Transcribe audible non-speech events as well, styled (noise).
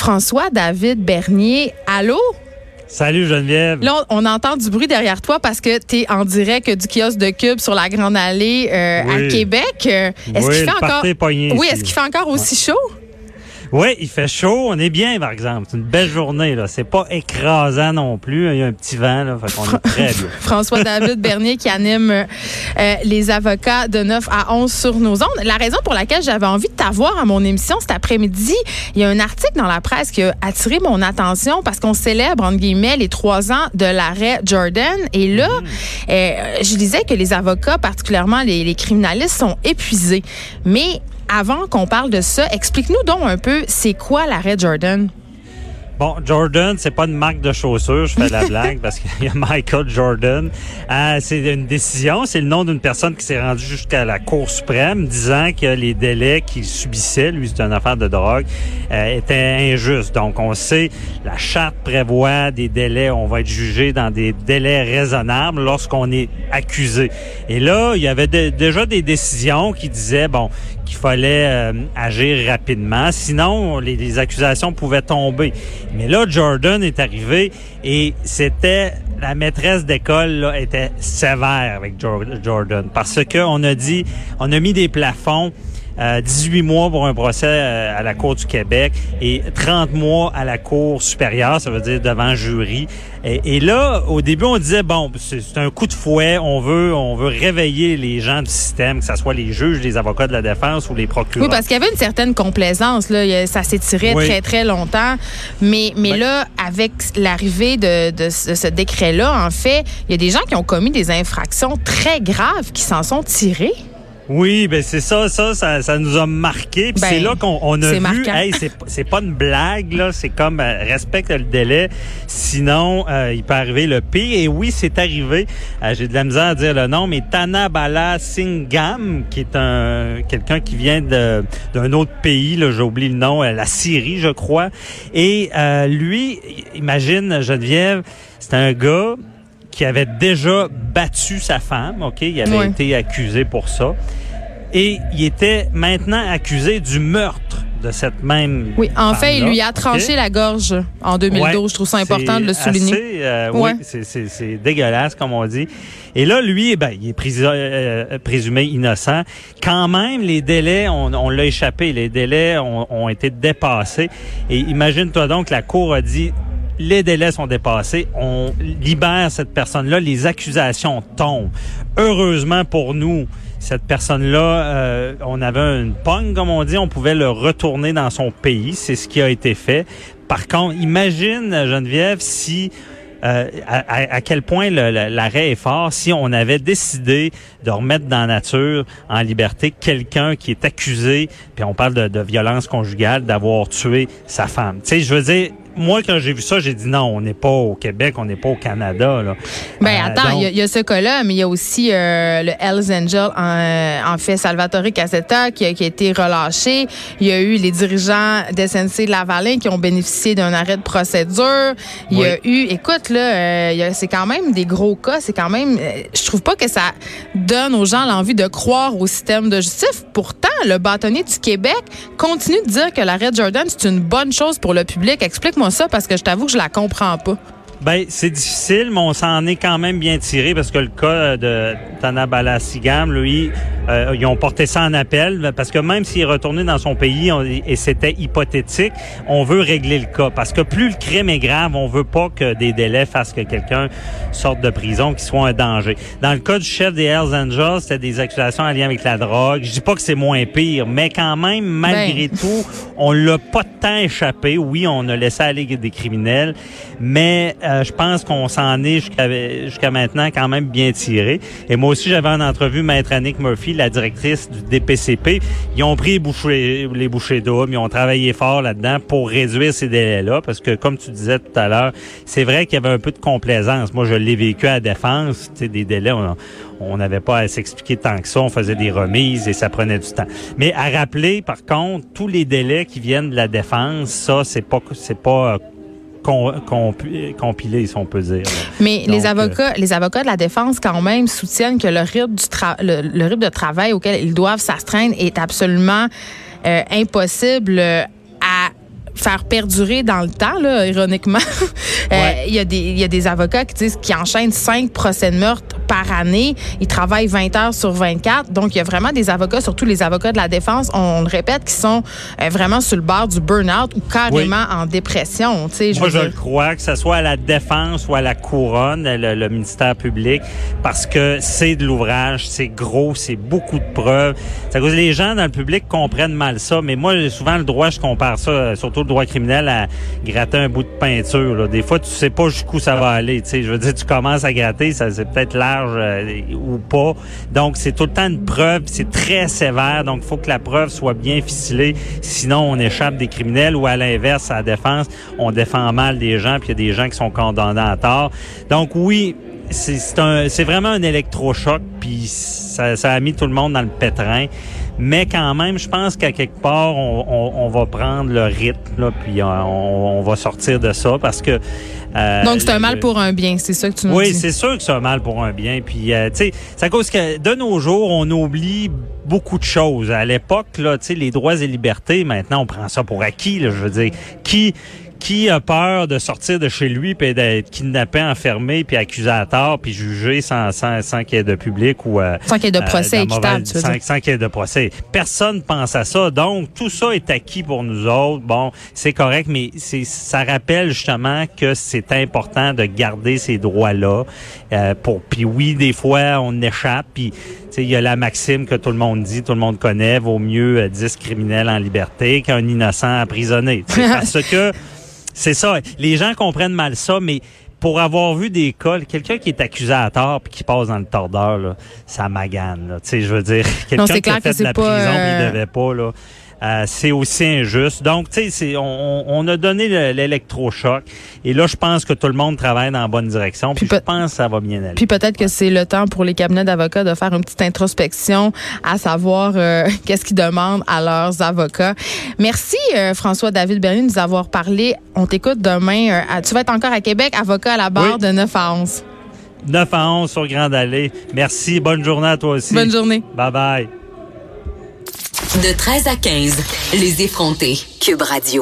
François-David Bernier, allô? Salut Geneviève. Là, on, entend du bruit derrière toi parce que tu es en direct du kiosque de Cube sur la Grande Allée euh, à Québec. Euh, est-ce qu'il fait encore Oui, est-ce qu'il fait encore aussi chaud? Oui, il fait chaud. On est bien, par exemple. C'est une belle journée. là. C'est pas écrasant non plus. Il y a un petit vent. Là, fait qu'on est très bien. (laughs) François-David Bernier qui anime euh, les avocats de 9 à 11 sur nos ondes. La raison pour laquelle j'avais envie de t'avoir à mon émission cet après-midi, il y a un article dans la presse qui a attiré mon attention parce qu'on célèbre, entre guillemets, les trois ans de l'arrêt Jordan. Et là, mm. euh, je disais que les avocats, particulièrement les, les criminalistes, sont épuisés. Mais avant qu'on parle de ça, explique-nous donc un peu, c'est quoi l'arrêt Jordan? Bon, Jordan, c'est pas une marque de chaussures, je fais la (laughs) blague parce qu'il y a Michael Jordan. Euh, c'est une décision, c'est le nom d'une personne qui s'est rendue jusqu'à la Cour suprême disant que les délais qu'il subissait, lui c'est une affaire de drogue, euh, étaient injustes. Donc on sait, la charte prévoit des délais, on va être jugé dans des délais raisonnables lorsqu'on est accusé. Et là, il y avait déjà des décisions qui disaient, bon, qu'il fallait euh, agir rapidement, sinon les, les accusations pouvaient tomber. Mais là, Jordan est arrivé et c'était la maîtresse d'école était sévère avec Jordan. Parce que on a dit, on a mis des plafonds 18 euh, mois pour un procès euh, à la Cour du Québec et 30 mois à la Cour supérieure, ça veut dire devant jury. Et, là, au début, on disait bon, c'est un coup de fouet, on veut, on veut réveiller les gens du système, que ce soit les juges, les avocats de la défense ou les procureurs. Oui, parce qu'il y avait une certaine complaisance là, ça s'étirait très très longtemps, mais mais ben là, avec l'arrivée de, de ce décret-là, en fait, il y a des gens qui ont commis des infractions très graves qui s'en sont tirés. Oui, ben c'est ça, ça, ça, nous a marqué. c'est ben, là qu'on a vu, hey, c'est pas une blague là, c'est comme euh, respecte le délai, sinon euh, il peut arriver le pire. Et oui, c'est arrivé. Euh, j'ai de la misère à dire le nom, mais Tanabala Singham, qui est un quelqu'un qui vient d'un autre pays, là, j'ai oublié le nom, la Syrie, je crois. Et lui, imagine Geneviève, c'est un gars qui avait déjà battu sa femme, OK? Il avait été accusé pour ça. Et il était maintenant accusé du meurtre de cette même. Oui, en fait, il lui a tranché la gorge en 2012. je trouve ça important de le souligner. Euh, Oui, c'est dégueulasse, comme on dit. Et là, lui, ben, il est euh, présumé innocent. Quand même, les délais, on, on l'a échappé. Les délais ont, ont été dépassés. Et imagine-toi donc, la Cour a dit les délais sont dépassés, on libère cette personne-là, les accusations tombent. Heureusement pour nous, cette personne-là, euh, on avait une pogne, comme on dit, on pouvait le retourner dans son pays. C'est ce qui a été fait. Par contre, imagine, Geneviève, si euh, à, quel point l'arrêt est fort si on avait décidé de remettre dans la nature, en liberté, quelqu'un qui est accusé, puis on parle de, de violence conjugale, d'avoir tué sa femme. Tu sais, je veux dire, moi, quand j'ai vu ça, j'ai dit non, on n'est pas au Québec, on n'est pas au Canada. Là. Ben euh, attends, il y, a ce cas-là, mais il y a aussi euh, le Hells Angel, en, en, fait, Salvatore Cassetta, qui a, qui a, été relâché. Il y a eu les dirigeants d'SNC de Lavalin qui ont bénéficié d'un arrêt de procédure. Il y a eu, écoute, là, euh, c'est quand même des gros cas. C'est quand même, je trouve pas que ça donne aux gens l'envie de croire au système de justice. Pourtant, le bâtonnier du Québec continue de dire que l'arrêt Jordan, c'est une bonne chose pour le public. Explique-moi ça parce que je t'avoue que je la comprends pas. Ben, c'est difficile, mais on s'en est quand même bien tiré parce que le cas de Tanabala Sigam, lui, euh, ils ont porté ça en appel parce que même s'il est retourné dans son pays et c'était hypothétique, on veut régler le cas parce que plus le crime est grave, on veut pas que des délais fassent que quelqu'un sorte de prison, qui soit un danger. Dans le cas du chef des Hells Angels, c'était des accusations en lien avec la drogue. Je dis pas que c'est moins pire, mais quand même, malgré ben. tout, on l'a pas tant échappé. Oui, on a laissé aller des criminels, mais euh, je pense qu'on s'en est jusqu'à maintenant quand même bien tiré. Et moi aussi, j'avais en entrevue Maître Annick Murphy, la directrice du DPCP. Ils ont pris les bouchées, les ils ont travaillé fort là-dedans pour réduire ces délais-là, parce que comme tu disais tout à l'heure, c'est vrai qu'il y avait un peu de complaisance. Moi, je l'ai vécu à la défense, des délais, on n'avait pas à s'expliquer tant que ça, on faisait des remises et ça prenait du temps. Mais à rappeler, par contre, tous les délais qui viennent de la défense, ça, c'est pas, c'est pas compilé, si on peut dire. Mais les avocats, les avocats de la défense, quand même, soutiennent que le rythme, du le, rythme de travail auquel ils doivent s'astreindre est absolument euh, impossible à faire perdurer dans le temps, là, ironiquement. (laughs) Euh, il y, a des, il y a des avocats qui disent qu'ils enchaînent cinq procès de meurtre par année. Ils travaillent 20 heures sur 24. Donc, il y a vraiment des avocats, surtout les avocats de la défense, on, le répète, qui sont euh, vraiment sur le bord du burn-out ou carrément en dépression. Je Moi, je le crois, que ce soit à la défense ou à la couronne, le, ministère public, parce que c'est de l'ouvrage, c'est gros, c'est beaucoup de preuves. Ça cause les gens dans le public comprennent mal ça, mais moi, souvent, le droit, je compare ça, surtout le droit criminel, à gratter un bout de peinture. Là. Des fois, tu sais pas jusqu'où ça va aller. Je veux dire, tu commences à gratter, ça c'est peut-être euh, ou pas. Donc, c'est tout le temps une preuve, c'est très sévère. Donc, il faut que la preuve soit bien ficelée. Sinon, on échappe des criminels ou à l'inverse, à la défense, on défend mal des gens, puis il y a des gens qui sont condamnés à tort. Donc, oui, c'est vraiment un électrochoc, puis ça, ça, a mis tout le monde dans le pétrin. Mais quand même, je pense qu'à quelque part, on, on, on, va prendre le rythme, là, puis on, on, va sortir de ça parce que. Euh, Donc c'est un mal pour un bien, c'est ça que tu nous oui, dis. Oui, c'est sûr que c'est un mal pour un bien. Puis euh, tu sais, c'est à cause que de nos jours, on oublie beaucoup de choses. À l'époque, là, tu sais, les droits et libertés, maintenant, on prend ça pour acquis. Là, je veux dire, qui qui a peur de sortir de chez lui puis d'être kidnappé, enfermé, puis accusé à tort, puis jugé sans, sans, sans qu'il y ait de public ou euh, sans qu'il y ait de procès euh, équitable, sans, sans qu'il y ait de procès. Personne pense à ça. Donc tout ça est acquis pour nous autres. Bon, c'est correct, mais c'est ça rappelle justement que c'est important de garder ces droits-là. Euh, pour puis oui, des fois on échappe. Puis il y a la maxime que tout le monde dit, tout le monde connaît. Vaut mieux 10 euh, criminels en liberté qu'un innocent emprisonné. (laughs) parce que c'est ça. Les gens comprennent mal ça, mais pour avoir vu des cas, quelqu'un qui est accusé à tort puis qui passe dans le tordeur, là, ça magane. Tu sais, je veux dire, (laughs) quelqu'un qui a fait de la prison, il euh, devait pas là. Euh, c'est aussi injuste. Donc, tu sais, on, on, a donné l'électrochoc. Et là, je pense que tout le monde travaille dans la bonne direction. Puis, je pense que ça va bien aller. Puis peut-être que c'est le temps pour les cabinets d'avocats de faire une petite introspection, à savoir euh, (laughs) qu'est-ce qu'ils demandent à leurs avocats. Merci, euh, François-David Bernier, de nous avoir parlé. On t'écoute demain. tu vas être encore à Québec, avocat à la barre de 9 à 11. 9 à 11 sur Grande Allée. Merci. Bonne journée à toi aussi. Bonne journée. Bye bye. De 13 à 15, les effrontés. Cube Radio.